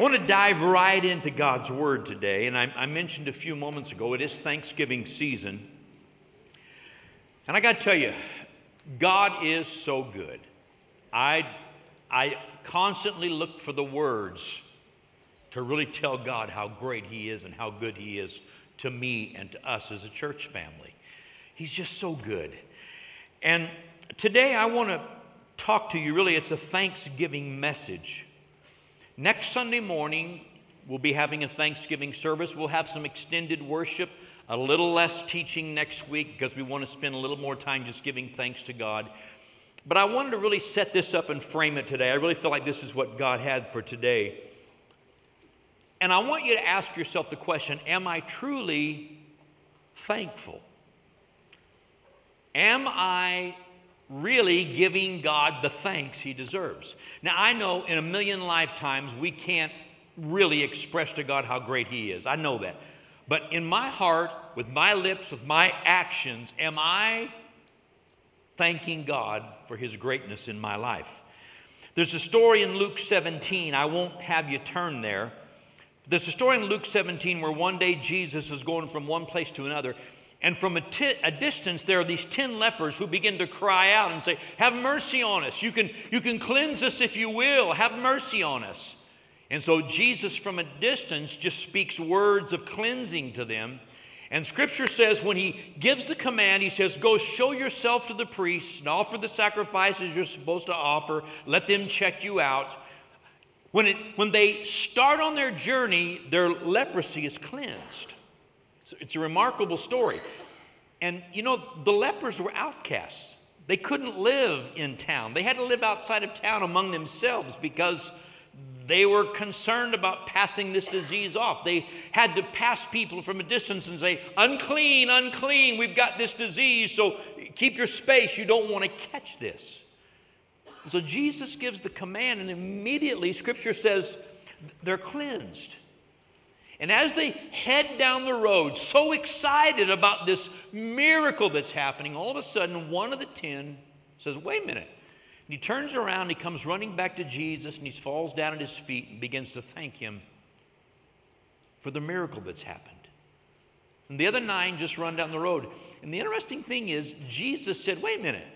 I want to dive right into God's Word today. And I, I mentioned a few moments ago, it is Thanksgiving season. And I got to tell you, God is so good. I, I constantly look for the words to really tell God how great He is and how good He is to me and to us as a church family. He's just so good. And today I want to talk to you really, it's a Thanksgiving message. Next Sunday morning, we'll be having a Thanksgiving service. We'll have some extended worship, a little less teaching next week because we want to spend a little more time just giving thanks to God. But I wanted to really set this up and frame it today. I really feel like this is what God had for today. And I want you to ask yourself the question Am I truly thankful? Am I really giving God the thanks he deserves. Now, I know in a million lifetimes we can't really express to God how great he is. I know that. But in my heart, with my lips, with my actions, am I thanking God for his greatness in my life? There's a story in Luke 17. I won't have you turn there. There's a story in Luke 17 where one day Jesus is going from one place to another and from a, t- a distance, there are these 10 lepers who begin to cry out and say, Have mercy on us. You can, you can cleanse us if you will. Have mercy on us. And so Jesus, from a distance, just speaks words of cleansing to them. And scripture says when he gives the command, he says, Go show yourself to the priests and offer the sacrifices you're supposed to offer. Let them check you out. When, it, when they start on their journey, their leprosy is cleansed. It's a remarkable story. And you know, the lepers were outcasts. They couldn't live in town. They had to live outside of town among themselves because they were concerned about passing this disease off. They had to pass people from a distance and say, unclean, unclean, we've got this disease, so keep your space. You don't want to catch this. So Jesus gives the command, and immediately Scripture says they're cleansed. And as they head down the road, so excited about this miracle that's happening, all of a sudden one of the ten says, Wait a minute. And he turns around, he comes running back to Jesus, and he falls down at his feet and begins to thank him for the miracle that's happened. And the other nine just run down the road. And the interesting thing is, Jesus said, Wait a minute.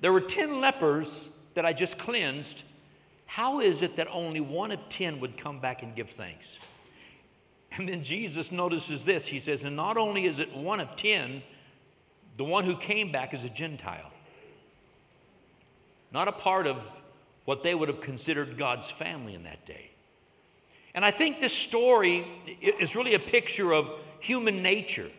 There were 10 lepers that I just cleansed. How is it that only one of 10 would come back and give thanks? And then Jesus notices this. He says, And not only is it one of ten, the one who came back is a Gentile, not a part of what they would have considered God's family in that day. And I think this story is really a picture of human nature.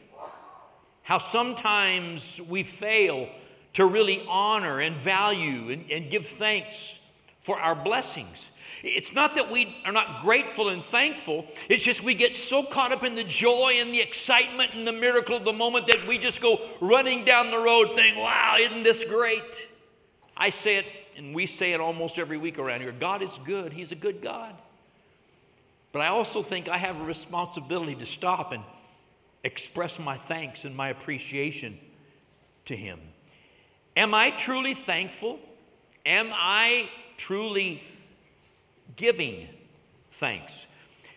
How sometimes we fail to really honor and value and, and give thanks for our blessings. It's not that we are not grateful and thankful. It's just we get so caught up in the joy and the excitement and the miracle of the moment that we just go running down the road thinking, wow, isn't this great? I say it, and we say it almost every week around here God is good, He's a good God. But I also think I have a responsibility to stop and express my thanks and my appreciation to Him. Am I truly thankful? Am I truly giving thanks.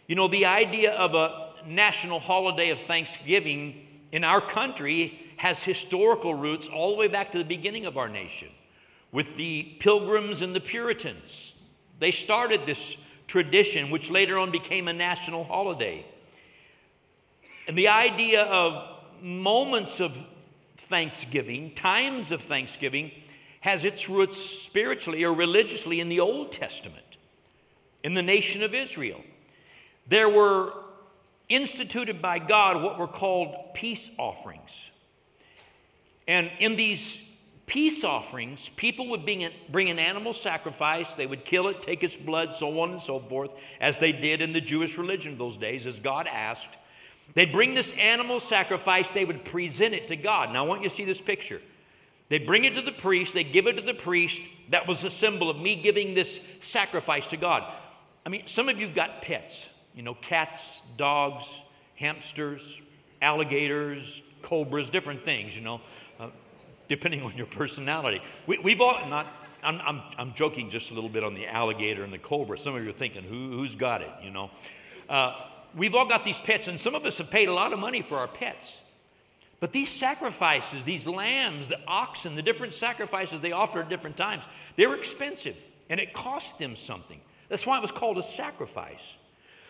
You know, the idea of a national holiday of Thanksgiving in our country has historical roots all the way back to the beginning of our nation with the Pilgrims and the Puritans. They started this tradition, which later on became a national holiday. And the idea of moments of thanksgiving, times of thanksgiving, has its roots spiritually or religiously in the Old Testament in the nation of Israel. There were instituted by God what were called peace offerings. And in these peace offerings, people would bring an, bring an animal sacrifice, they would kill it, take its blood, so on and so forth, as they did in the Jewish religion of those days, as God asked. They'd bring this animal sacrifice, they would present it to God. Now, I want you to see this picture. They'd bring it to the priest, they'd give it to the priest. That was a symbol of me giving this sacrifice to God. I mean, some of you've got pets, you know, cats, dogs, hamsters, alligators, cobras, different things, you know, uh, depending on your personality. We, have all, not I'm, I'm, I'm joking just a little bit on the alligator and the cobra. Some of you are thinking, Who, who's got it, you know? Uh, we've all got these pets, and some of us have paid a lot of money for our pets. But these sacrifices, these lambs, the oxen, the different sacrifices they offer at different times, they were expensive and it cost them something. That's why it was called a sacrifice.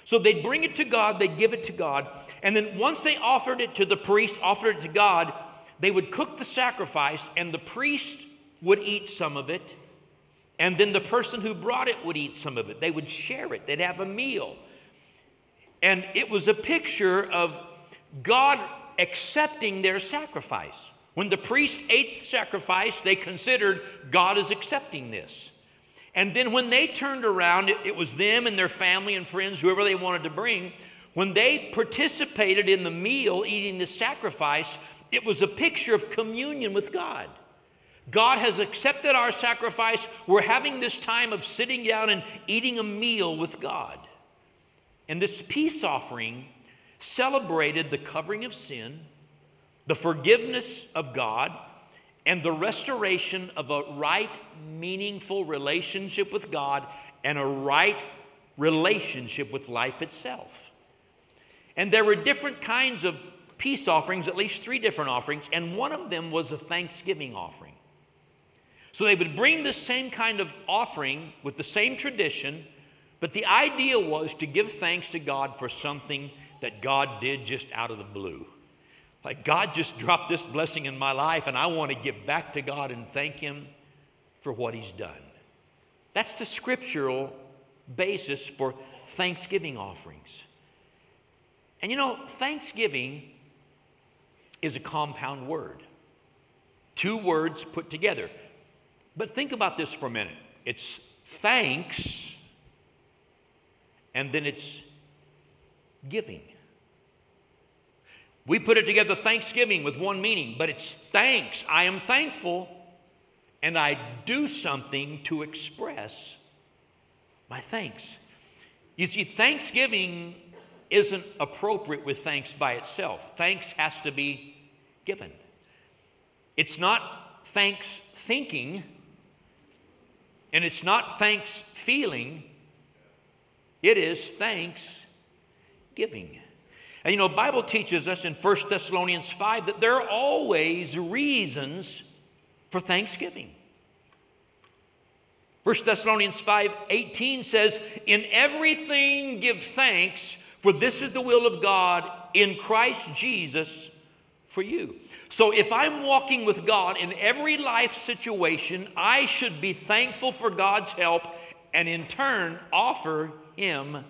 So they'd bring it to God, they'd give it to God, and then once they offered it to the priest, offered it to God, they would cook the sacrifice, and the priest would eat some of it, and then the person who brought it would eat some of it. They would share it, they'd have a meal. And it was a picture of God accepting their sacrifice. When the priest ate the sacrifice, they considered God is accepting this. And then when they turned around, it, it, was them and their family and friends, whoever they wanted to bring. When they participated in the meal, eating the sacrifice, it was a picture of communion with God. God has accepted our sacrifice. We're having this time of sitting down and eating a meal with God. And this peace offering celebrated the covering of sin, the forgiveness of God, and the restoration of a right, meaningful relationship with God and a right relationship with life itself. And there were different kinds of peace offerings, at least three different offerings, and one of them was a thanksgiving offering. So they would bring the same kind of offering with the same tradition, but the idea was to give thanks to God for something that God did just out of the blue. Like, God just dropped this blessing in my life, and I want to give back to God and thank Him for what He's done. That's the scriptural basis for thanksgiving offerings. And you know, thanksgiving is a compound word, two words put together. But think about this for a minute it's thanks, and then it's giving. We put it together Thanksgiving with one meaning, but it's thanks. I am thankful, and I do something to express my thanks. You see, Thanksgiving isn't appropriate with thanks by itself. Thanks has to be given. It's not thanks thinking, and it's not thanks feeling, it is thanks giving. And you know, Bible teaches us in 1 Thessalonians 5 that there are always reasons for thanksgiving. 1 Thessalonians 5 18 says, In everything give thanks, for this is the will of God in Christ Jesus for you. So if I'm walking with God in every life situation, I should be thankful for God's help and in turn offer Him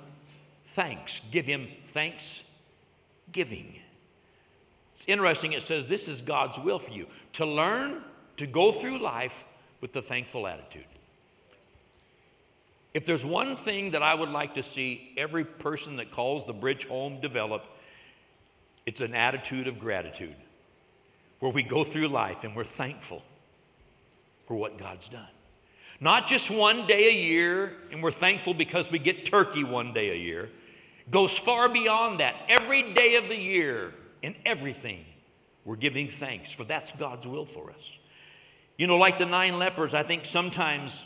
thanks. Give Him thanks giving. It's interesting, it says this is God's will for you to learn to go through life with the thankful attitude. If there's one thing that I would like to see every person that calls the bridge home develop, it's an attitude of gratitude where we go through life and we're thankful for what God's done. Not just one day a year and we're thankful because we get turkey one day a year goes far beyond that. Every day of the year, in everything, we're giving thanks, for that's God's will for us. You know, like the nine lepers, I think sometimes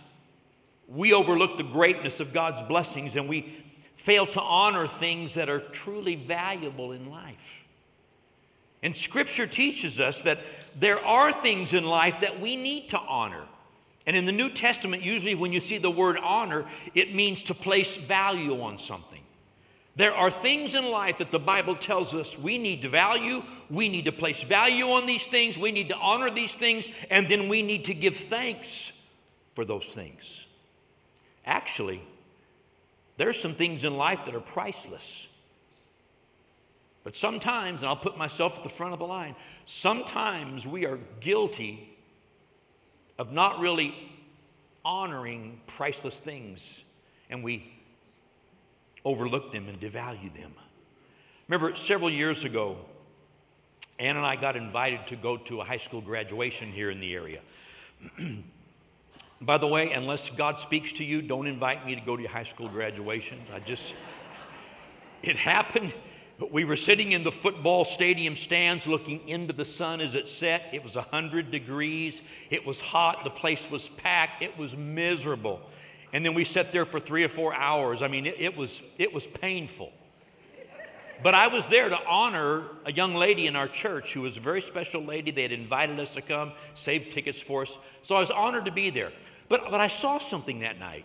we overlook the greatness of God's blessings and we fail to honor things that are truly valuable in life. And Scripture teaches us that there are things in life that we need to honor. And in the New Testament, usually when you see the word honor, it means to place value on something. There are things in life that the Bible tells us we need to value, we need to place value on these things, we need to honor these things, and then we need to give thanks for those things. Actually, there's some things in life that are priceless. But sometimes, and I'll put myself at the front of the line, sometimes we are guilty of not really honoring priceless things, and we overlook them and devalue them. Remember, several years ago, Ann and I got invited to go to a high school graduation here in the area. By the way, unless God speaks to you, don't invite me to go to your high school graduations. I just, it happened We were sitting in the football stadium stands looking into the sun as it set. It was 100 degrees. It was hot. The place was packed. It was miserable. And then we sat there for three or four hours. I mean, it, it was, it was painful. But I was there to honor a young lady in our church who was a very special lady. They had invited us to come, saved tickets for us. So I was honored to be there. But, but I saw something that night.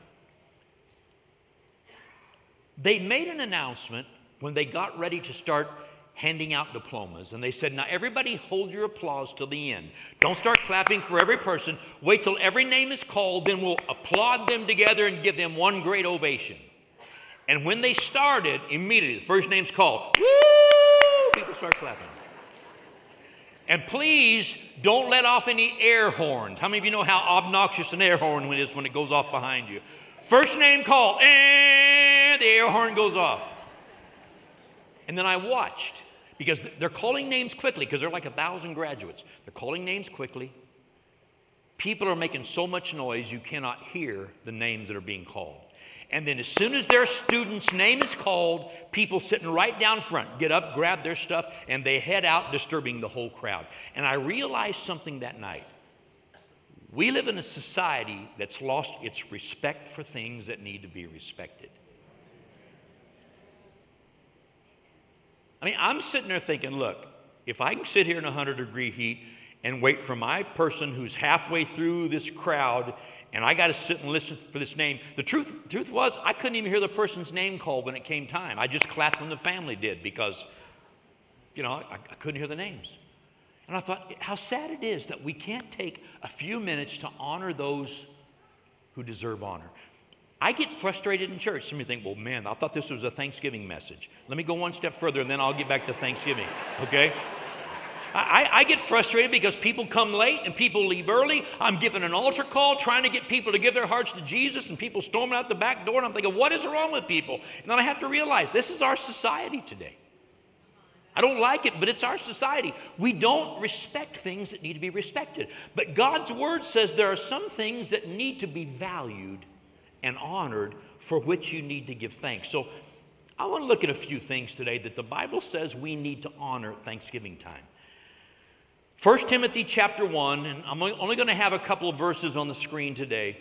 They made an announcement when they got ready to start handing out diplomas. And they said, Now, everybody hold your applause till the end. Don't start clapping for every person. Wait till every name is called, then we'll applaud them together and give them one great ovation. And when they started, immediately, the first name's called. Woo! People start clapping. And please don't let off any air horns. How many of you know how obnoxious an air horn is when it goes off behind you? First name called, and the air horn goes off. And then I watched because they're calling names quickly because they're like a thousand graduates. They're calling names quickly. People are making so much noise you cannot hear the names that are being called. And then, as soon as their student's name is called, people sitting right down front get up, grab their stuff, and they head out, disturbing the whole crowd. And I realized something that night. We live in a society that's lost its respect for things that need to be respected. I mean, I'm sitting there thinking, look, if I can sit here in 100 degree heat and wait for my person who's halfway through this crowd and I got to sit and listen for this name. The truth, truth was, I couldn't even hear the person's name called when it came time. I just clapped when the family did because, you know, I, I couldn't hear the names. And I thought, how sad it is that we can't take a few minutes to honor those who deserve honor. I get frustrated in church. Some of you think, well, man, I thought this was a Thanksgiving message. Let me go one step further and then I'll get back to Thanksgiving, okay? I, I, get frustrated because people come late and people leave early. I'm giving an altar call trying to get people to give their hearts to Jesus, and people storming out the back door. And I'm thinking, what is wrong with people? And then I have to realize this is our society today. I don't like it, but it's our society. We don't respect things that need to be respected. But God's word says there are some things that need to be valued and honored for which you need to give thanks. So I want to look at a few things today that the Bible says we need to honor Thanksgiving time. 1 Timothy chapter 1, and I'm only going to have a couple of verses on the screen today.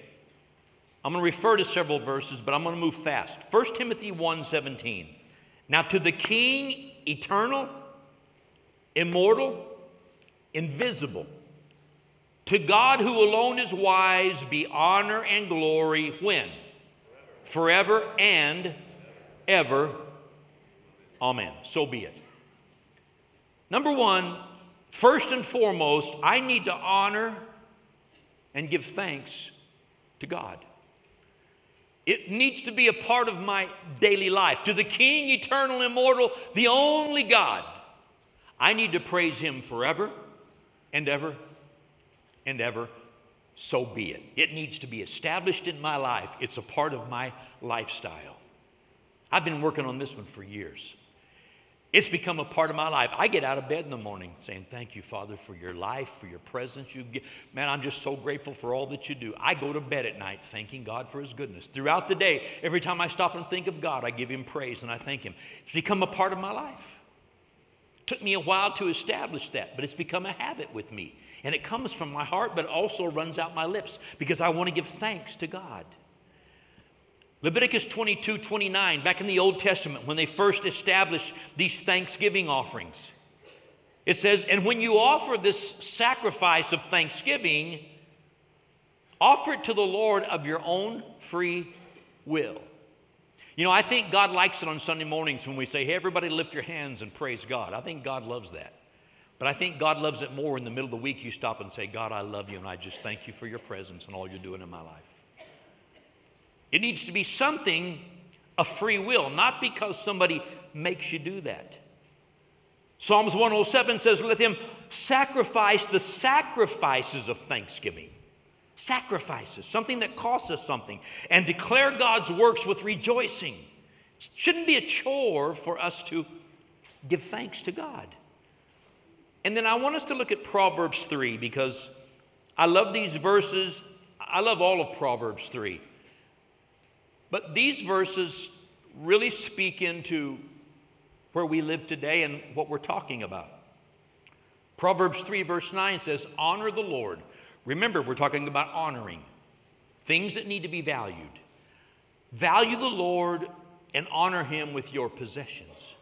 I'm going to refer to several verses, but I'm going to move fast. 1 Timothy 1 17. Now, to the King, eternal, immortal, invisible, to God who alone is wise, be honor and glory when? Forever and ever. Amen. So be it. Number one, First and foremost, I need to honor and give thanks to God. It needs to be a part of my daily life. To the King, eternal, immortal, the only God, I need to praise Him forever and ever and ever. So be it. It needs to be established in my life, it's a part of my lifestyle. I've been working on this one for years. It's become a part of my life. I get out of bed in the morning saying, Thank you, Father, for your life, for your presence. You get, man, I'm just so grateful for all that you do. I go to bed at night thanking God for his goodness. Throughout the day, every time I stop and think of God, I give him praise and I thank him. It's become a part of my life. Took me a while to establish that, but it's become a habit with me. And it comes from my heart, but also runs out my lips because I want to give thanks to God. Leviticus 22 29, back in the Old Testament, when they first established these thanksgiving offerings, it says, And when you offer this sacrifice of thanksgiving, offer it to the Lord of your own free will. You know, I think God likes it on Sunday mornings when we say, Hey, everybody lift your hands and praise God. I think God loves that. But I think God loves it more in the middle of the week you stop and say, God, I love you and I just thank you for your presence and all you're doing in my life. It needs to be something of free will, not because somebody makes you do that. Psalms 107 says, Let them sacrifice the sacrifices of thanksgiving. Sacrifices, something that costs us something, and declare God's works with rejoicing. It shouldn't be a chore for us to give thanks to God. And then I want us to look at Proverbs 3 because I love these verses. I love all of Proverbs 3. But these verses really speak into where we live today and what we're talking about. Proverbs 3, verse 9 says, Honor the Lord. Remember, we're talking about honoring things that need to be valued. Value the Lord and honor him with your possessions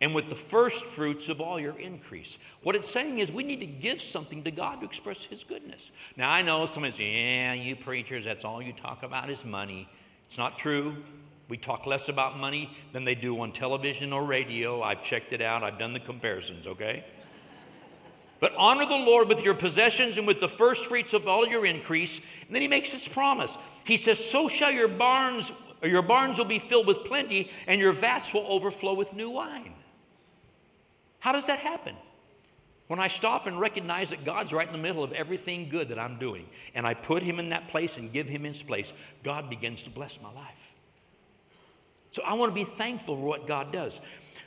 and with the first fruits of all your increase. What it's saying is we need to give something to God to express his goodness. Now, I know somebody says, yeah, you preachers, that's all you talk about is money. It's not true. We talk less about money than they do on television or radio. I've checked it out, I've done the comparisons, okay? But honor the Lord with your possessions and with the first fruits of all your increase. And then he makes this promise. He says, So shall your barns, or your barns will be filled with plenty, and your vats will overflow with new wine. How does that happen? When I stop and recognize that God's right in the middle of everything good that I'm doing, and I put Him in that place and give Him His place, God begins to bless my life. So I want to be thankful for what God does.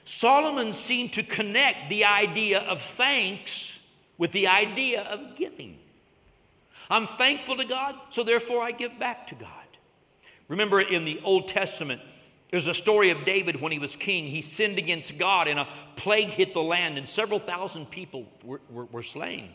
Solomon seemed to connect the idea of thanks with the idea of giving. I'm thankful to God, so therefore I give back to God. Remember in the Old Testament, there's a story of David when he was king. He sinned against God, and a plague hit the land, and several thousand people were, were, were slain.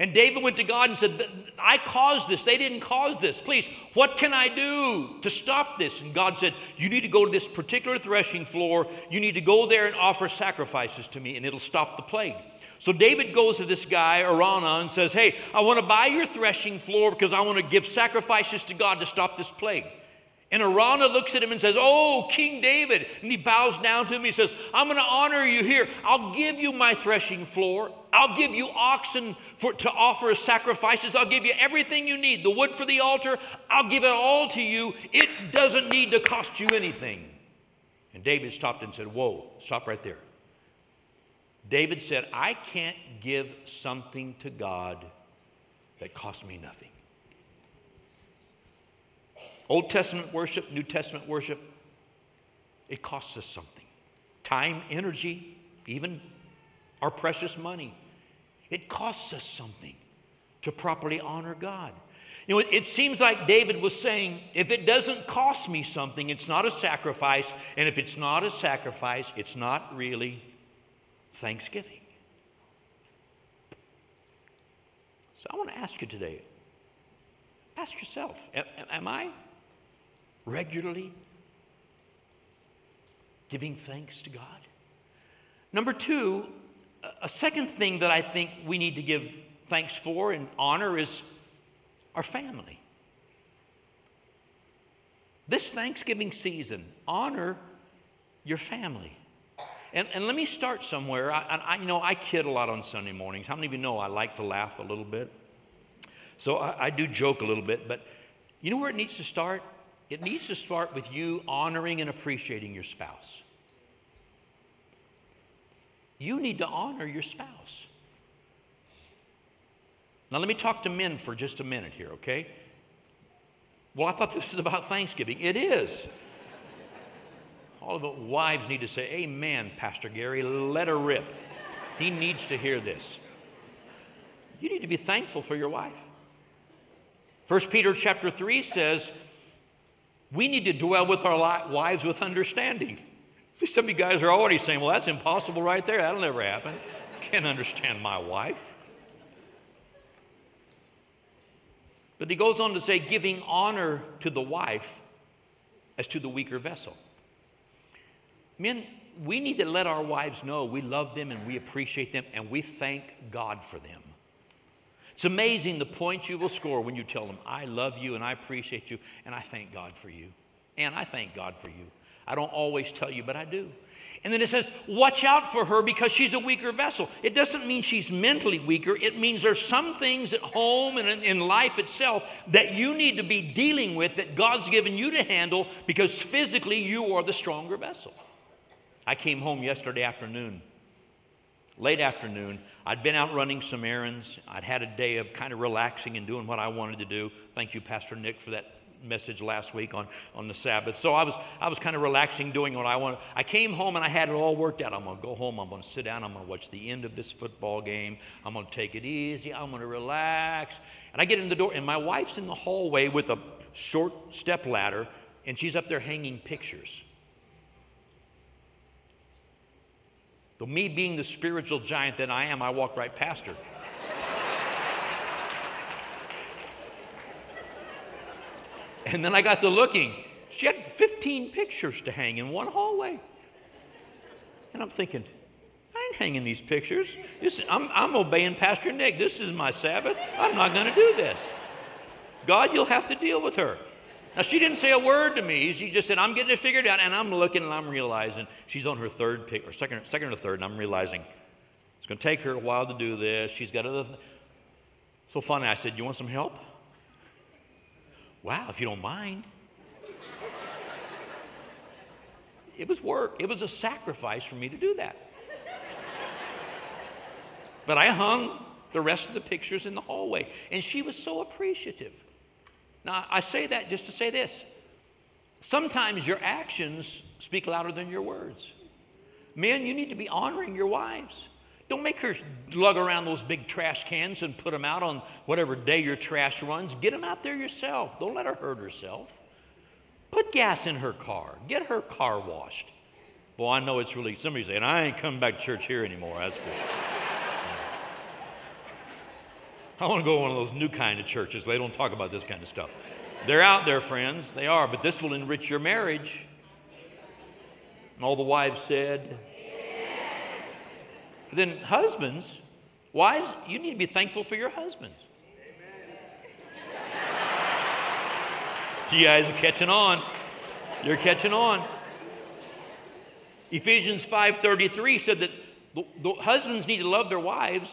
And David went to God and said, I caused this. They didn't cause this. Please, what can I do to stop this? And God said, You need to go to this particular threshing floor. You need to go there and offer sacrifices to me, and it'll stop the plague. So David goes to this guy, Araunah, and says, Hey, I want to buy your threshing floor because I want to give sacrifices to God to stop this plague. And Araunah looks at him and says, Oh, King David. And he bows down to him. He says, I'm going to honor you here. I'll give you my threshing floor. I'll give you oxen for, to offer as sacrifices. I'll give you everything you need. The wood for the altar, I'll give it all to you. It doesn't need to cost you anything. And David stopped and said, Whoa, stop right there. David said, I can't give something to God that costs me nothing. Old Testament worship, New Testament worship, it costs us something time, energy, even our precious money. It costs us something to properly honor God. You know, it seems like David was saying, if it doesn't cost me something, it's not a sacrifice. And if it's not a sacrifice, it's not really thanksgiving. So I want to ask you today ask yourself, am I regularly giving thanks to God. Number two, a second thing that I think we need to give thanks for and honor is our family. This Thanksgiving season, honor your family. And, and let me start somewhere. I, I, you know, I kid a lot on Sunday mornings. How many of you know I like to laugh a little bit? So I, I do joke a little bit, but you know where it needs to start? It needs to start with you honoring and appreciating your spouse. You need to honor your spouse. Now, let me talk to men for just a minute here, okay? Well, I thought this was about Thanksgiving. It is. All of the wives need to say, Amen, Pastor Gary, let her rip. He needs to hear this. You need to be thankful for your wife. First Peter chapter 3 says, we need to dwell with our wives with understanding. See, some of you guys are already saying, well, that's impossible right there. That'll never happen. Can't understand my wife. But he goes on to say, giving honor to the wife as to the weaker vessel. Men, we need to let our wives know we love them and we appreciate them and we thank God for them. It's amazing the points you will score when you tell them, I love you and I appreciate you and I thank God for you. And I thank God for you. I don't always tell you, but I do. And then it says, watch out for her because she's a weaker vessel. It doesn't mean she's mentally weaker. It means there's some things at home and in life itself that you need to be dealing with that God's given you to handle because physically you are the stronger vessel. I came home yesterday afternoon, late afternoon. I'd been out running some errands. I'd had a day of kind of relaxing and doing what I wanted to do. Thank you, Pastor Nick, for that message last week on, on the Sabbath. So I was, I was kind of relaxing, doing what I wanted. I came home and I had it all worked out. I'm going to go home. I'm going to sit down. I'm going to watch the end of this football game. I'm going to take it easy. I'm going to relax. And I get in the door, and my wife's in the hallway with a short step ladder, and she's up there hanging pictures. Though me being the spiritual giant that I am, I walked right past her. and then I got to looking. She had 15 pictures to hang in one hallway. And I'm thinking, I ain't hanging these pictures. This, I'm, I'm obeying Pastor Nick. This is my Sabbath. I'm not going to do this. God, you'll have to deal with her. Now, she didn't say a word to me. She just said, I'm getting it figured out. And I'm looking and I'm realizing she's on her third pick, or second, second or third, and I'm realizing it's going to take her a while to do this. She's got other. Th- so finally, I said, You want some help? Wow, if you don't mind. it was work, it was a sacrifice for me to do that. but I hung the rest of the pictures in the hallway, and she was so appreciative. Now, I say that just to say this. Sometimes your actions speak louder than your words. Men, you need to be honoring your wives. Don't make her lug around those big trash cans and put them out on whatever day your trash runs. Get them out there yourself. Don't let her hurt herself. Put gas in her car. Get her car washed. Boy, I know it's really, somebody's saying, I ain't coming back to church here anymore. That's for I want to go to one of those new kind of churches. They don't talk about this kind of stuff. They're out there, friends. They are, but this will enrich your marriage. And all the wives said, then, husbands, wives, you need to be thankful for your husbands. you guys are catching on. You're catching on. Ephesians 5:33 said that the, the husbands need to love their wives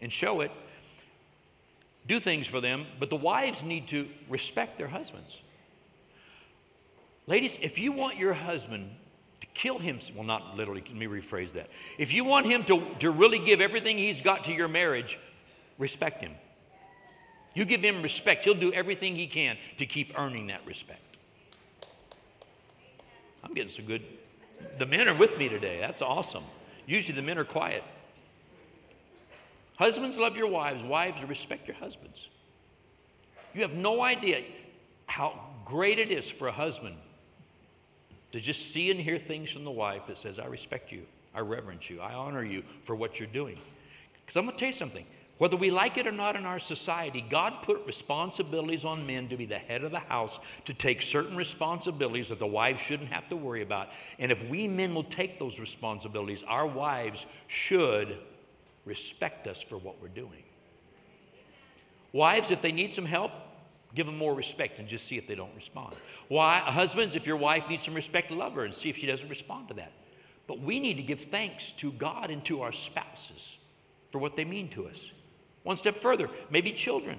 and show it, do things for them, but the wives need to respect their husbands. Ladies, if you want your husband to kill him, well, not literally, let me rephrase that. If you want him to, to really give everything he's got to your marriage, respect him. You give him respect, he'll do everything he can to keep earning that respect. I'm getting some good. The men are with me today. That's awesome. Usually the men are quiet. Husbands, love your wives. Wives, respect your husbands. You have no idea how great it is for a husband to just see and hear things from the wife that says, I respect you, I reverence you, I honor you for what you're doing. Because I'm going to tell you something. Whether we like it or not in our society, God put responsibilities on men to be the head of the house, to take certain responsibilities that the wives shouldn't have to worry about. And if we men will take those responsibilities, our wives should respect us for what we're doing. Wives, if they need some help, give them more respect and just see if they don't respond. Why? Husbands, if your wife needs some respect, love her and see if she doesn't respond to that. But we need to give thanks to God and to our spouses for what they mean to us. One step further, maybe children.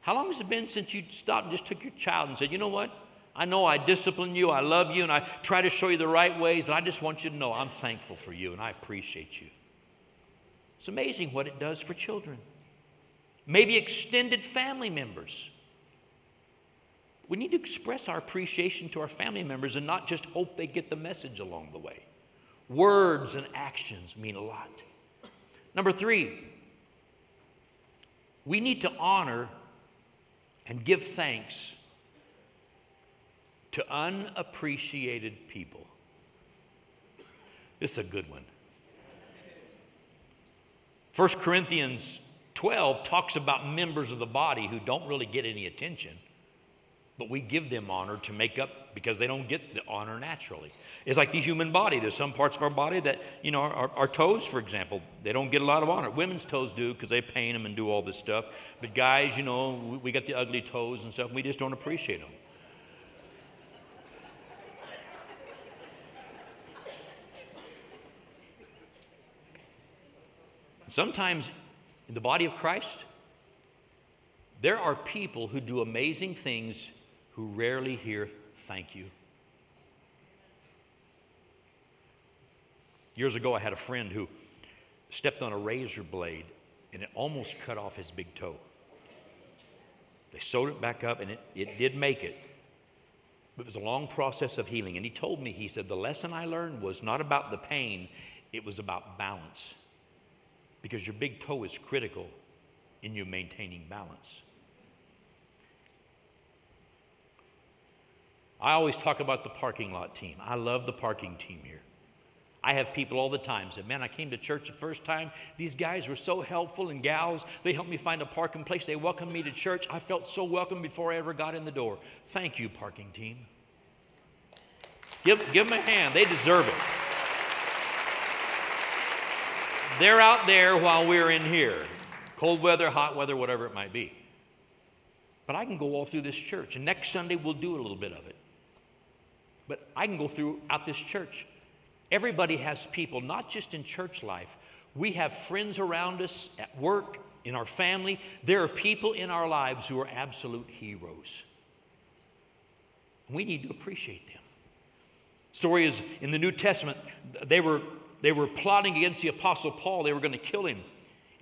How long has it been since you stopped and just took your child and said, you know what? I know I discipline you, I love you, and I try to show you the right ways, but I just want you to know I'm thankful for you and I appreciate you. It's amazing what it does for children. Maybe extended family members. We need to express our appreciation to our family members and not just hope they get the message along the way. Words and actions mean a lot. Number three, we need to honor and give thanks to unappreciated people. This is a good one. 1 Corinthians 12 talks about members of the body who don't really get any attention, but we give them honor to make up because they don't get the honor naturally. It's like the human body. There's some parts of our body that, you know, our, our toes, for example, they don't get a lot of honor. Women's toes do because they paint them and do all this stuff. But guys, you know, we, we got the ugly toes and stuff, and we just don't appreciate them. Sometimes in the body of Christ, there are people who do amazing things who rarely hear thank you. Years ago, I had a friend who stepped on a razor blade and it almost cut off his big toe. They sewed it back up and it, it did make it. But it was a long process of healing. And he told me, he said, the lesson I learned was not about the pain, it was about balance because your big toe is critical in you maintaining balance. I always talk about the parking lot team. I love the parking team here. I have people all the time say, Man, I came to church the first time. These guys were so helpful and gals. They helped me find a parking place. They welcomed me to church. I felt so welcome before I ever got in the door. Thank you, parking team. Give, give them a hand. They deserve it. They're out there while we're in here. Cold weather, hot weather, whatever it might be. But I can go all through this church, and next Sunday we'll do a little bit of it. But I can go throughout this church. Everybody has people, not just in church life. We have friends around us at work, in our family. There are people in our lives who are absolute heroes. We need to appreciate them. Story is in the New Testament, they were, they were plotting against the Apostle Paul, they were going to kill him.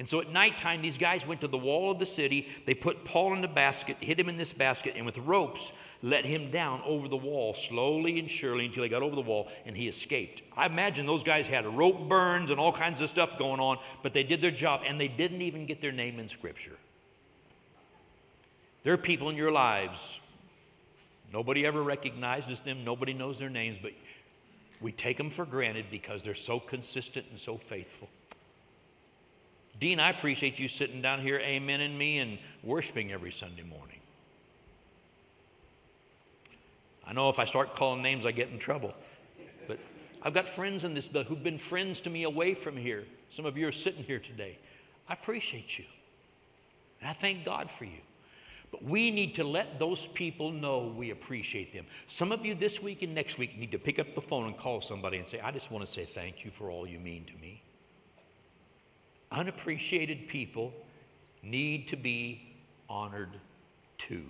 And so at nighttime, these guys went to the wall of the city. They put Paul in a basket, hid him in this basket, and with ropes let him down over the wall slowly and surely until he got over the wall and he escaped. I imagine those guys had rope burns and all kinds of stuff going on, but they did their job and they didn't even get their name in Scripture. There are people in your lives, nobody ever recognizes them, nobody knows their names, but we take them for granted because they're so consistent and so faithful. Dean, I appreciate you sitting down here, amen, and me, and worshiping every Sunday morning. I know if I start calling names, I get in trouble. But I've got friends in this building who've been friends to me away from here. Some of you are sitting here today. I appreciate you. And I thank God for you. But we need to let those people know we appreciate them. Some of you this week and next week need to pick up the phone and call somebody and say, I just want to say thank you for all you mean to me unappreciated people need to be honored too.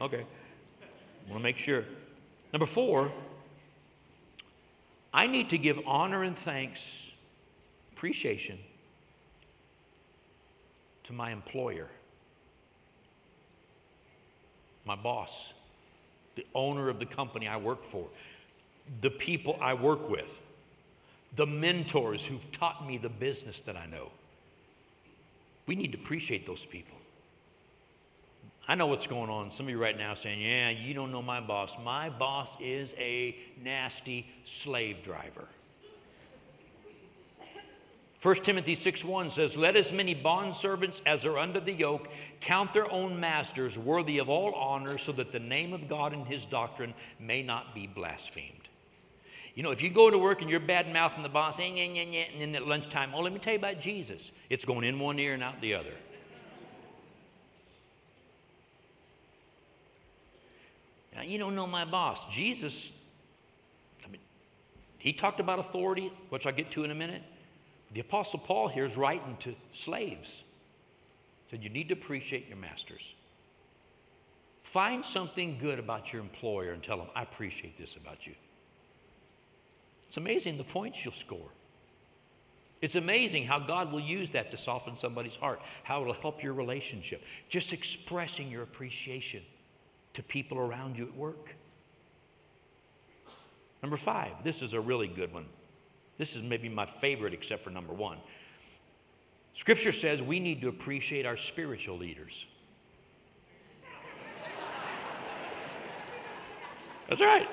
Okay. I want to make sure. Number four, I need to give honor and thanks, appreciation to my employer, my boss, the owner of the company I work for, the people I work with the mentors who've taught me the business that I know. We need to appreciate those people. I know what's going on. Some of you right now saying, Yeah, you don't know my boss. My boss is a nasty slave driver. 1 Timothy 6 1 says, Let as many bondservants as are under the yoke count their own masters worthy of all honor, so that the name of God and his doctrine may not be blasphemed. You know, if you go to work and you're bad mouthing the boss, and then at lunchtime, oh, let me tell you about Jesus. It's going in one ear and out the other. Now, you don't know my boss. Jesus, I mean, he talked about authority, which I'll get to in a minute. The Apostle Paul here is writing to slaves. Said you need to appreciate your masters. Find something good about your employer and tell them, I appreciate this about you. It's amazing the points you'll score. It's amazing how God will use that to soften somebody's heart, how it'll help your relationship. Just expressing your appreciation to people around you at work. Number five, this is a really good one. This is maybe my favorite, except for number one. Scripture says we need to appreciate our spiritual leaders. That's right.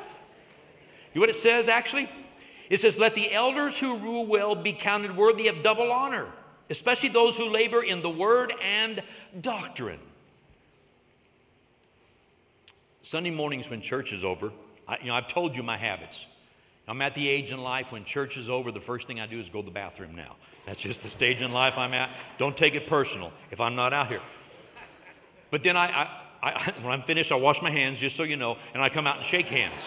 You know what it says actually? It says, Let the elders who rule well be counted worthy of double honor, especially those who labor in the word and doctrine. Sunday mornings when church is over, I, you know, I've told you my habits. I'm at the age in life when church is over, the first thing I do is go to the bathroom now. That's just the stage in life I'm at. Don't take it personal if I'm not out here. But then I, I, I when I'm finished, I wash my hands, just so you know, and I come out and shake hands.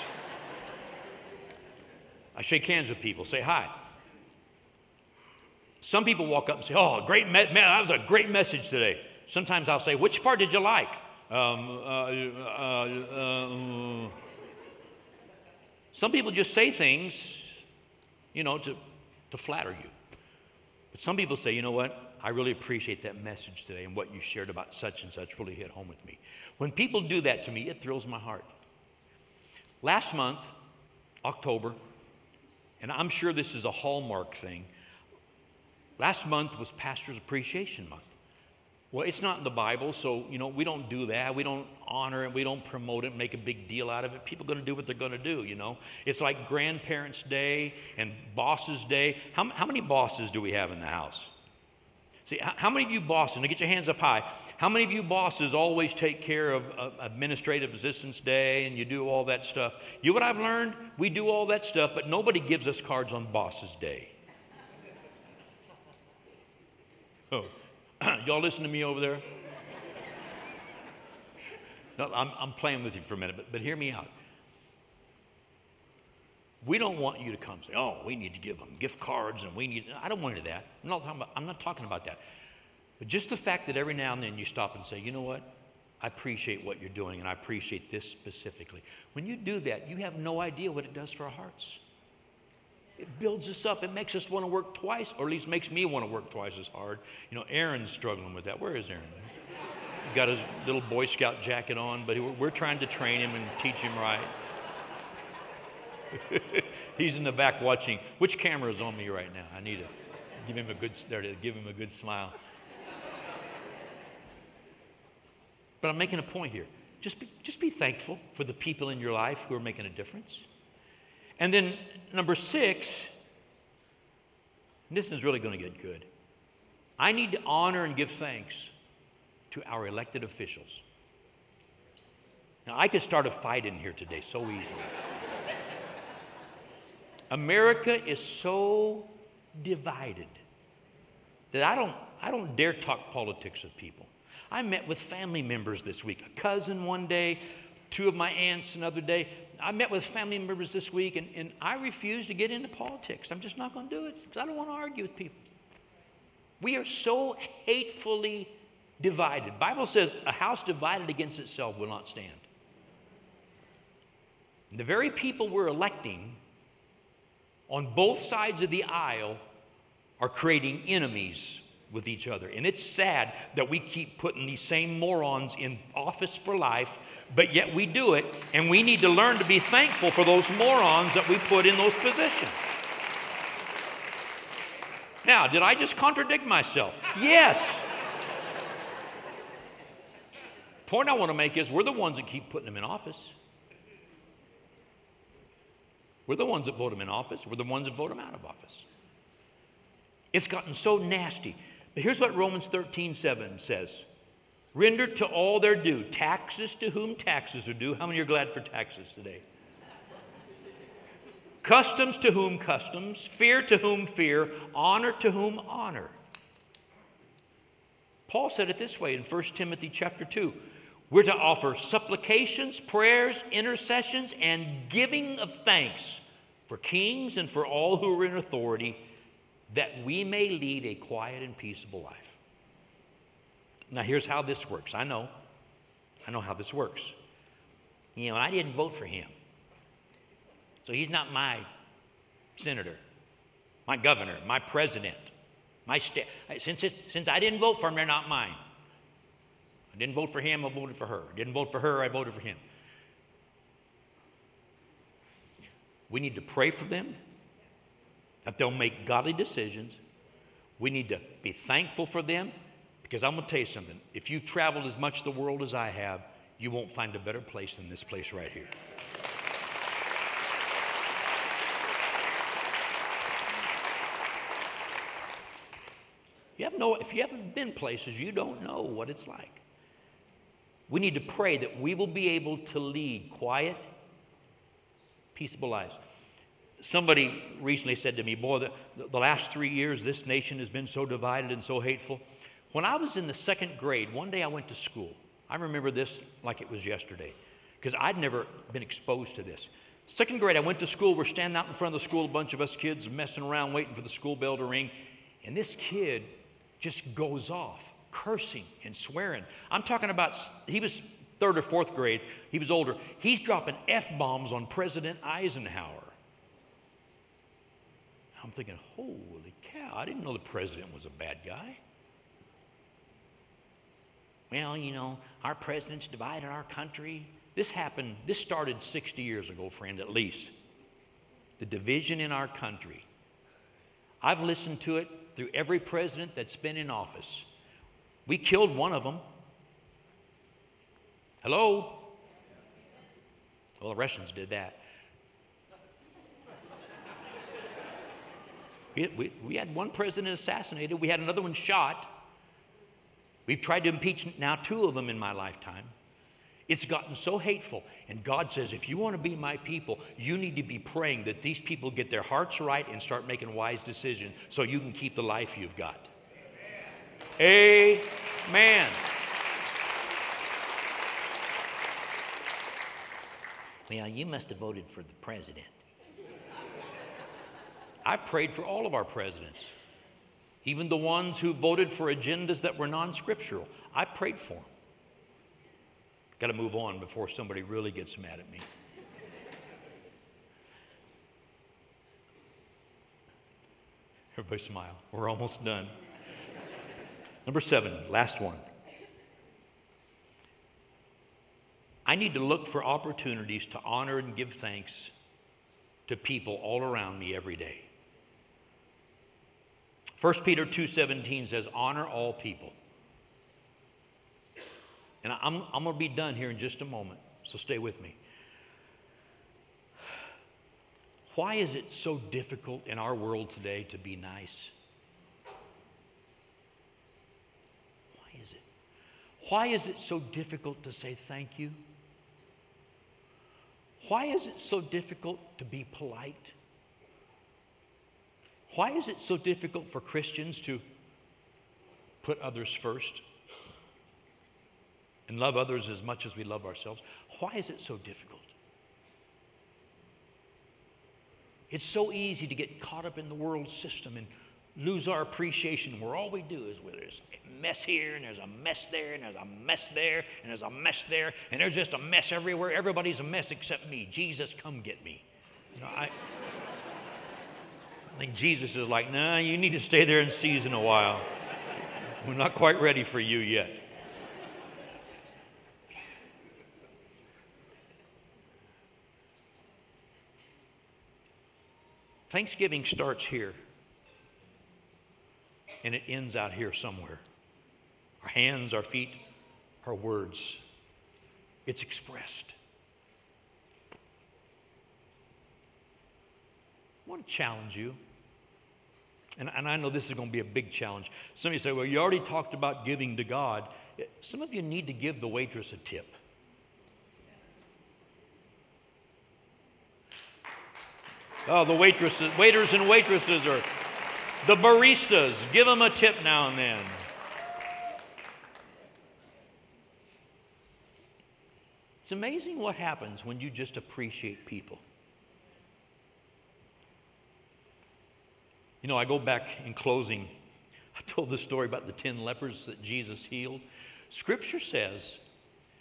I shake hands with people, say hi. Some people walk up and say, Oh, great, me- man, that was a great message today. Sometimes I'll say, Which part did you like? Um, uh, uh, uh, some people just say things, you know, to, to flatter you. But some people say, You know what? I really appreciate that message today and what you shared about such and such really hit home with me. When people do that to me, it thrills my heart. Last month, October, and I'm sure this is a hallmark thing. Last month was Pastor's Appreciation Month. Well, it's not in the Bible, so you know we don't do that. We don't honor it. We don't promote it. Make a big deal out of it. People are going to do what they're going to do. You know, it's like Grandparents' Day and Bosses' Day. How, how many bosses do we have in the house? See, how many of you bosses, now get your hands up high, how many of you bosses always take care of uh, Administrative Assistants Day and you do all that stuff? You know what I've learned? We do all that stuff, but nobody gives us cards on Bosses Day. Oh, y'all listen to me over there? No, I'm, I'm playing with you for a minute, but, but hear me out. We don't want you to come say, oh, we need to give them gift cards and we need, I don't want to do that. I'm not, talking about, I'm not talking about that. But just the fact that every now and then you stop and say, you know what? I appreciate what you're doing and I appreciate this specifically. When you do that, you have no idea what it does for our hearts. It builds us up. It makes us want to work twice, or at least makes me want to work twice as hard. You know, Aaron's struggling with that. Where is Aaron? He got his little Boy Scout jacket on, but we're trying to train him and teach him right. He's in the back watching. Which camera is on me right now? I need to give him a good there give him a good smile. But I'm making a point here. Just be, just be thankful for the people in your life who are making a difference. And then number six, this is really going to get good. I need to honor and give thanks to our elected officials. Now, I could start a fight in here today so easily. America is so divided that I don't, I don't dare talk politics with people. I met with family members this week, a cousin one day, two of my aunts another day. I met with family members this week, and, and I refuse to get into politics. I'm just not going to do it because I don't want to argue with people. We are so hatefully divided. Bible says a house divided against itself will not stand. And the very people we're electing on both sides of the aisle are creating enemies with each other. And it's sad that we keep putting these same morons in office for life, but yet we do it, and we need to learn to be thankful for those morons that we put in those positions. Now, did I just contradict myself? Yes. Point I want to make is we're the ones that keep putting them in office. We're the ones that vote them in office. We're the ones that vote them out of office. It's gotten so nasty. But here's what Romans 13 7 says Render to all their due, taxes to whom taxes are due. How many are glad for taxes today? customs to whom customs, fear to whom fear, honor to whom honor. Paul said it this way in 1 Timothy chapter 2. We're to offer supplications, prayers, intercessions, and giving of thanks for kings and for all who are in authority, that we may lead a quiet and peaceable life. Now, here's how this works. I know. I know how this works. You know, I didn't vote for him. So he's not my senator, my governor, my president, my state. Since, since I didn't vote for him, they're not mine. I didn't vote for him, I voted for her. I didn't vote for her, I voted for him. We need to pray for them that they'll make godly decisions. We need to be thankful for them because I'm going to tell you something. If you've traveled as much the world as I have, you won't find a better place than this place right here. You have no, if you haven't been places, you don't know what it's like. We need to pray that we will be able to lead quiet, peaceable lives. Somebody recently said to me, Boy, the, the last three years, this nation has been so divided and so hateful. When I was in the second grade, one day I went to school. I remember this like it was yesterday because I'd never been exposed to this. Second grade, I went to school. We're standing out in front of the school, a bunch of us kids messing around, waiting for the school bell to ring. And this kid just goes off cursing and swearing. I'm talking about, he was third or fourth grade, he was older. He's dropping F bombs on President Eisenhower. I'm thinking, holy cow, I didn't know the president was a bad guy. Well, you know, our president's divided our country. This happened, this started 60 years ago, friend, at least. The division in our country. I've listened to it through every president that's been in office. We killed one of them. Hello? Well, the Russians did that. We, we, we, had one president assassinated, we had another one shot. We've tried to impeach now two of them in my lifetime. It's gotten so hateful. And God says, if you want to be my people, you need to be praying that these people get their hearts right and start making wise decisions so you can keep the life you've got. Amen. Amen. Well, you must have voted for the president. I've prayed for all of our presidents, even the ones who voted for agendas that were non scriptural. I prayed for them. Got to move on before somebody really gets mad at me. Everybody smile. We're almost done. Number seven, last one. I need to look for opportunities to honor and give thanks to people all around me every day. 1 Peter 2:17 says honor all people. And I'm, I'm going to be done here in just a moment, so stay with me. Why is it so difficult in our world today to be nice? Why is it? Why is it so difficult to say thank you? Why is it so difficult to be polite? Why is it so difficult for Christians to put others first and love others as much as we love ourselves? Why is it so difficult? It's so easy to get caught up in the world system and lose our appreciation where all we do is where there's a mess here and there's a mess there and there's a mess there and there's a mess there and there's just a mess everywhere. Everybody's a mess except me. Jesus, come get me. You know, I, I think Jesus is like, nah, you need to stay there in season a while. We're not quite ready for you yet. Thanksgiving starts here and it ends out here somewhere. Our hands, our feet, our words. It's expressed. I want to challenge you. And, and I know this is going to be a big challenge. Some of you say, well, you already talked about giving to God. Some of you need to give the waitress a tip. Oh, the waitresses, waiters and waitresses are the baristas. Give them a tip now and then. It's amazing what happens when you just appreciate people. You know, I go back in closing. I told the story about the 10 lepers that Jesus healed. Scripture says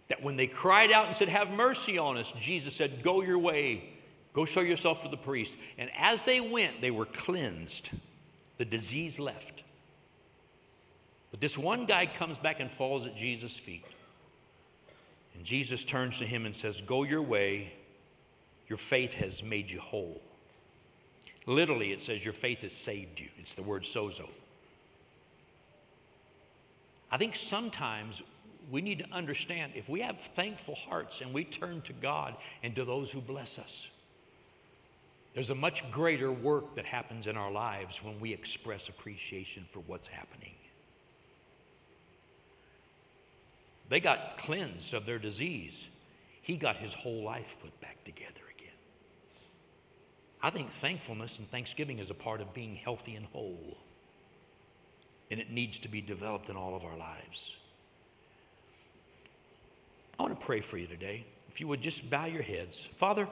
that when they cried out and said, Have mercy on us, Jesus said, Go your way. Go show yourself to the priest. And as they went, they were cleansed. The disease left. But this one guy comes back and falls at Jesus' feet. And Jesus turns to him and says, Go your way. Your faith has made you whole. Literally, it says, Your faith has saved you. It's the word sozo. I think sometimes we need to understand if we have thankful hearts and we turn to God and to those who bless us, there's a much greater work that happens in our lives when we express appreciation for what's happening. They got cleansed of their disease. He got his whole life put back together. I think thankfulness and thanksgiving is a part of being healthy and whole. And it needs to be developed in all of our lives. I want to pray for you today. If you would just bow your heads. Father,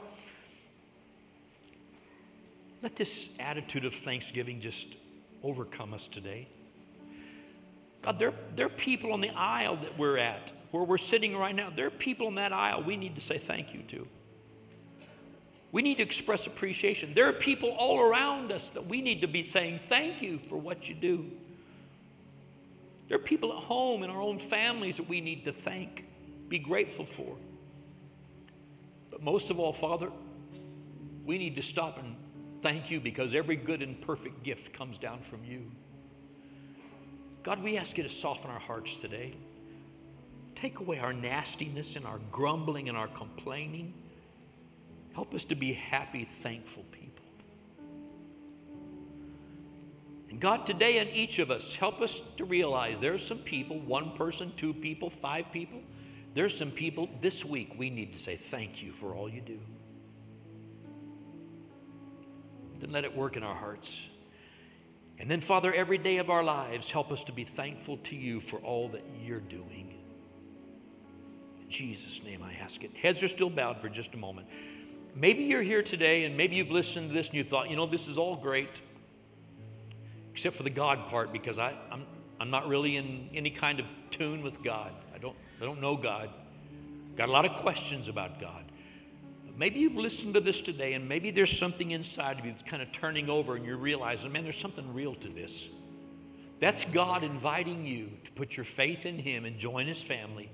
let this attitude of thanksgiving just overcome us today. God, there, there are people on the aisle that we're at, where we're sitting right now. There are people in that aisle we need to say thank you to. We need to express appreciation. There are people all around us that we need to be saying, Thank you for what you do. There are people at home in our own families that we need to thank, be grateful for. But most of all, Father, we need to stop and thank you because every good and perfect gift comes down from you. God, we ask you to soften our hearts today. Take away our nastiness and our grumbling and our complaining. Help us to be happy, thankful people. And God, today in each of us, help us to realize there's some people, one person, two people, five people, there's some people this week we need to say thank you for all you do. Then let it work in our hearts. And then, Father, every day of our lives, help us to be thankful to you for all that you're doing. In Jesus' name, I ask it. Heads are still bowed for just a moment. Maybe you're here today and maybe you've listened to this and you thought, you know, this is all great, except for the God part, because I, I'm, I'm not really in any kind of tune with God. I don't, I don't know God. Got a lot of questions about God. Maybe you've listened to this today, and maybe there's something inside of you that's kind of turning over, and you're realizing, man, there's something real to this. That's God inviting you to put your faith in Him and join His family,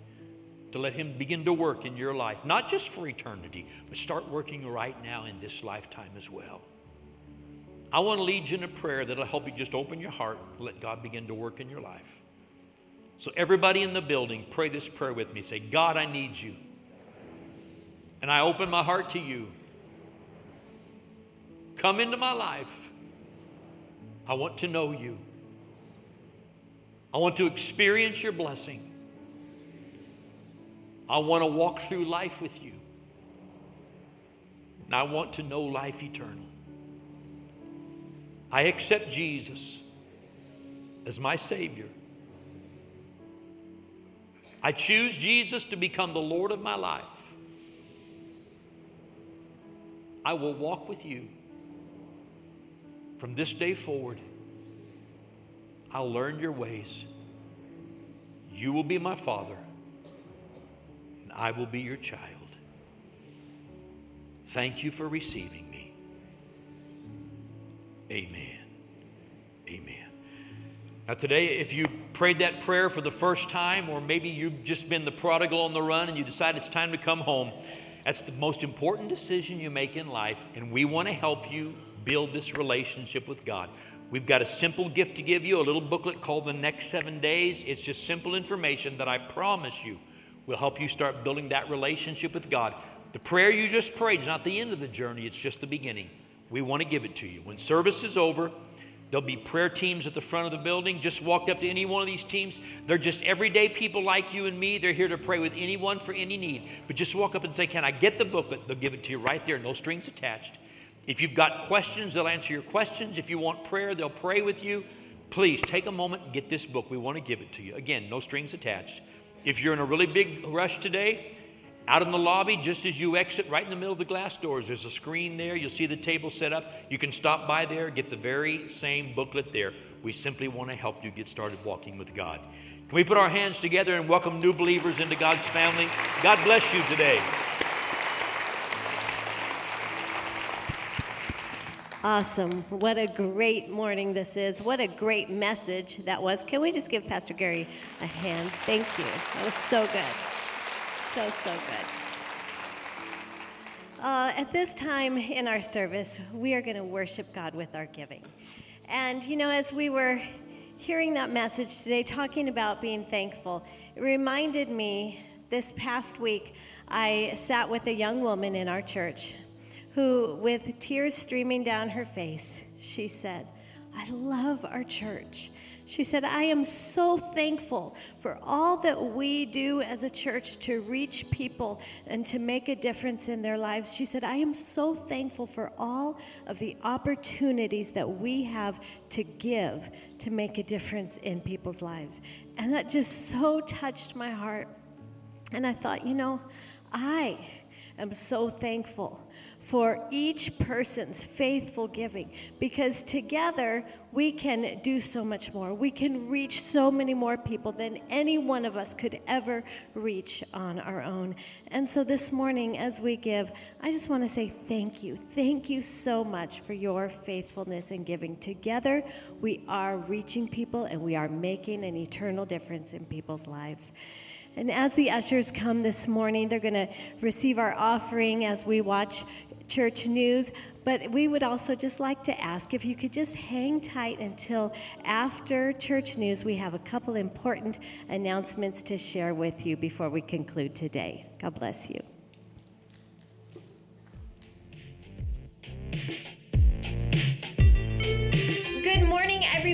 to let Him begin to work in your life, not just for eternity, but start working right now in this lifetime as well. I want to lead you in a prayer that'll help you just open your heart, and let God begin to work in your life. So, everybody in the building, pray this prayer with me. Say, God, I need you and I open my heart to you. Come into my life. I want to know you. I want to experience your blessing. I want to walk through life with you. And I want to know life eternal. I accept Jesus as my Savior. I choose Jesus to become the Lord of my life. I will walk with you from this day forward. I'll learn your ways. You will be my father, I will be your child. Thank you for receiving me. Amen. Amen. Now, today, if you prayed that prayer for the first time, or maybe you've just been the prodigal on the run and you decide it's time to come home, that's the most important decision you make in life, and we want to help you build this relationship with God. We've got a simple gift to give you, a little booklet called The Next Seven Days. It's just simple information that I promise you will help you start building that relationship with God. The prayer you just prayed is not the end of the journey, it's just the beginning. We want to give it to you. When service is over, There'll be prayer teams at the front of the building. Just walk up to any one of these teams. They're just everyday people like you and me. They're here to pray with anyone for any need. But just walk up and say, Can I get the booklet? They'll give it to you right there, no strings attached. If you've got questions, they'll answer your questions. If you want prayer, they'll pray with you. Please take a moment and get this book. We want to give it to you. Again, no strings attached. If you're in a really big rush today, out in the lobby, just as you exit, right in the middle of the glass doors, there's a screen there. You'll see the table set up. You can stop by there, get the very same booklet there. We simply want to help you get started walking with God. Can we put our hands together and welcome new believers into God's family? God bless you today. Awesome. What a great morning this is. What a great message that was. Can we just give Pastor Gary a hand? Thank you. That was so good so, so good. Uh, at this time in our service, we are going to worship God with our giving. And, you know, as we were hearing that message today, talking about being thankful, it reminded me this past week, I sat with a young woman in our church who, with tears streaming down her face, she said, I love our church. She said, I am so thankful for all that we do as a church to reach people and to make a difference in their lives. She said, I am so thankful for all of the opportunities that we have to give to make a difference in people's lives. And that just so touched my heart. And I thought, you know, I am so thankful for each person's faithful giving because together we can do so much more. We can reach so many more people than any one of us could ever reach on our own. And so this morning, as we give, I just want to say thank you. Thank you so much for your faithfulness in giving. Together, we are reaching people and we are making an eternal difference in people's lives. And as the ushers come this morning, they're going to receive our offering as we watch church news. But we would also just like to ask if you could just hang tight until after church news. We have a couple important announcements to share with you before we conclude today. God bless you. Good morning,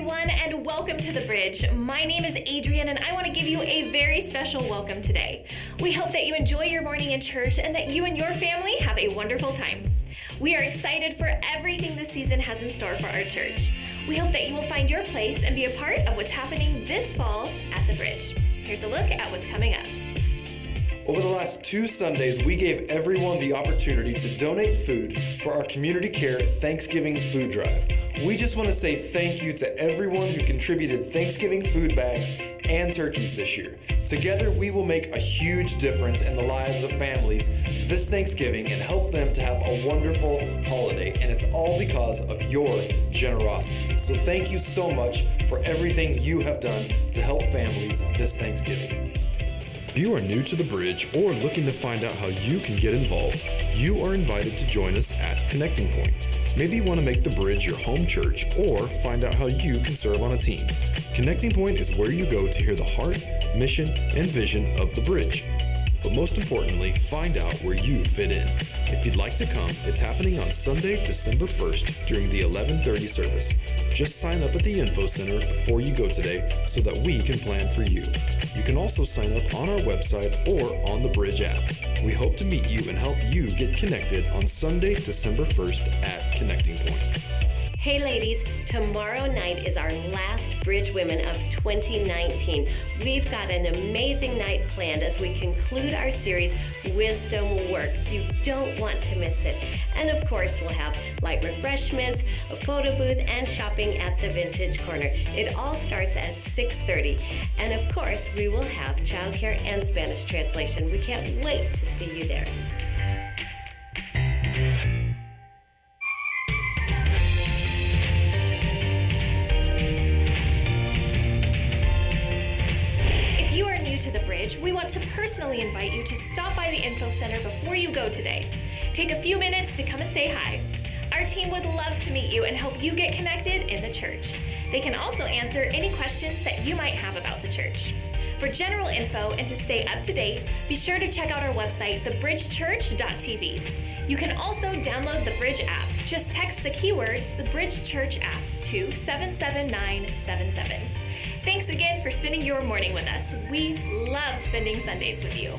everyone, and welcome to The Bridge. My name is Adrian, and I want to give you a very special welcome today. We hope that you enjoy your morning in church and that you and your family have a wonderful time. We are excited for everything this season has in store for our church. We hope that you will find your place and be a part of what's happening this fall at The Bridge. Here's a look at what's coming up. Over the last two Sundays, we gave everyone the opportunity to donate food for our Community Care Thanksgiving Food Drive. We just want to say thank you to everyone who contributed Thanksgiving food bags and turkeys this year. Together, we will make a huge difference in the lives of families this Thanksgiving and help them to have a wonderful holiday. And it's all because of your generosity. So, thank you so much for everything you have done to help families this Thanksgiving. If you are new to the bridge or looking to find out how you can get involved, you are invited to join us at Connecting Point. Maybe you want to make the bridge your home church or find out how you can serve on a team. Connecting Point is where you go to hear the heart, mission, and vision of the bridge. But most importantly, find out where you fit in. If you'd like to come, it's happening on Sunday, December 1st during the 11:30 service. Just sign up at the info center before you go today so that we can plan for you. You can also sign up on our website or on the Bridge app. We hope to meet you and help you get connected on Sunday, December 1st at Connecting Point. Hey ladies, tomorrow night is our last Bridge Women of 2019. We've got an amazing night planned as we conclude our series, Wisdom Works. You don't want to miss it. And of course, we'll have light refreshments, a photo booth, and shopping at the Vintage Corner. It all starts at 6.30. And of course, we will have childcare and Spanish translation. We can't wait to see you there. Personally invite you to stop by the Info Center before you go today. Take a few minutes to come and say hi. Our team would love to meet you and help you get connected in the church. They can also answer any questions that you might have about the church. For general info and to stay up to date, be sure to check out our website, thebridgechurch.tv. You can also download the Bridge app. Just text the keywords the Bridge Church app to 77977. Thanks again for spending your morning with us. We love spending Sundays with you.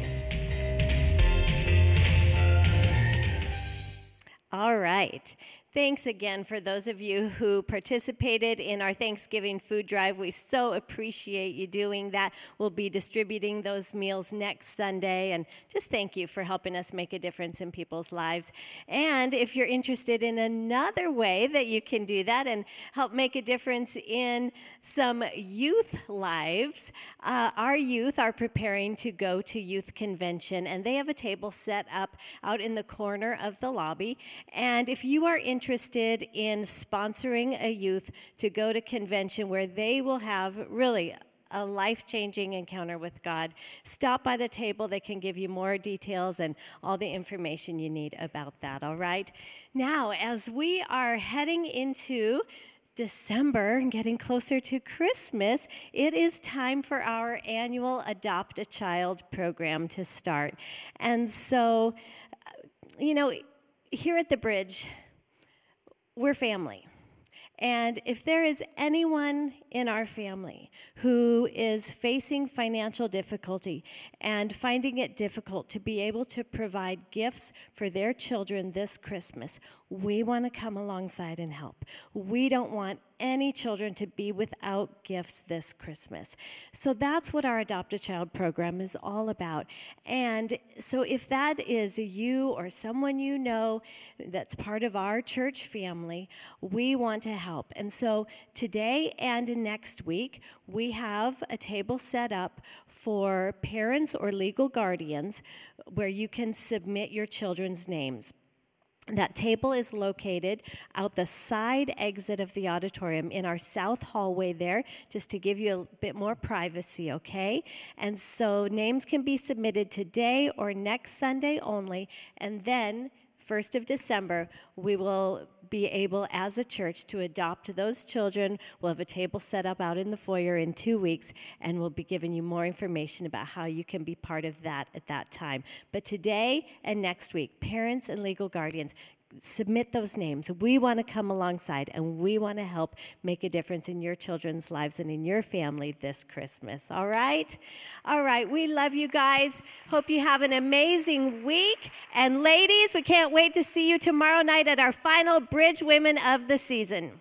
All right. Thanks again for those of you who participated in our Thanksgiving food drive. We so appreciate you doing that. We'll be distributing those meals next Sunday, and just thank you for helping us make a difference in people's lives. And if you're interested in another way that you can do that and help make a difference in some youth lives, uh, our youth are preparing to go to youth convention, and they have a table set up out in the corner of the lobby. And if you are interested, interested in sponsoring a youth to go to convention where they will have really a life changing encounter with God, stop by the table. They can give you more details and all the information you need about that, all right? Now, as we are heading into December and getting closer to Christmas, it is time for our annual Adopt a Child program to start. And so, uh, you know, here at the Bridge, we're family. And if there is anyone in our family who is facing financial difficulty and finding it difficult to be able to provide gifts for their children this Christmas, we want to come alongside and help. We don't want any children to be without gifts this Christmas. So that's what our Adopt a Child program is all about. And so if that is you or someone you know that's part of our church family, we want to help. And so today and next week, we have a table set up for parents or legal guardians where you can submit your children's names. That table is located out the side exit of the auditorium in our south hallway there, just to give you a bit more privacy, okay? And so names can be submitted today or next Sunday only, and then 1st of December, we will be able as a church to adopt those children. We'll have a table set up out in the foyer in two weeks, and we'll be giving you more information about how you can be part of that at that time. But today and next week, parents and legal guardians, submit those names. We want to come alongside and we want to help make a difference in your children's lives and in your family this Christmas. All right? All right. We love you guys. Hope you have an amazing week. And ladies, we can't wait to see you tomorrow night at our final Bridge Women of the season.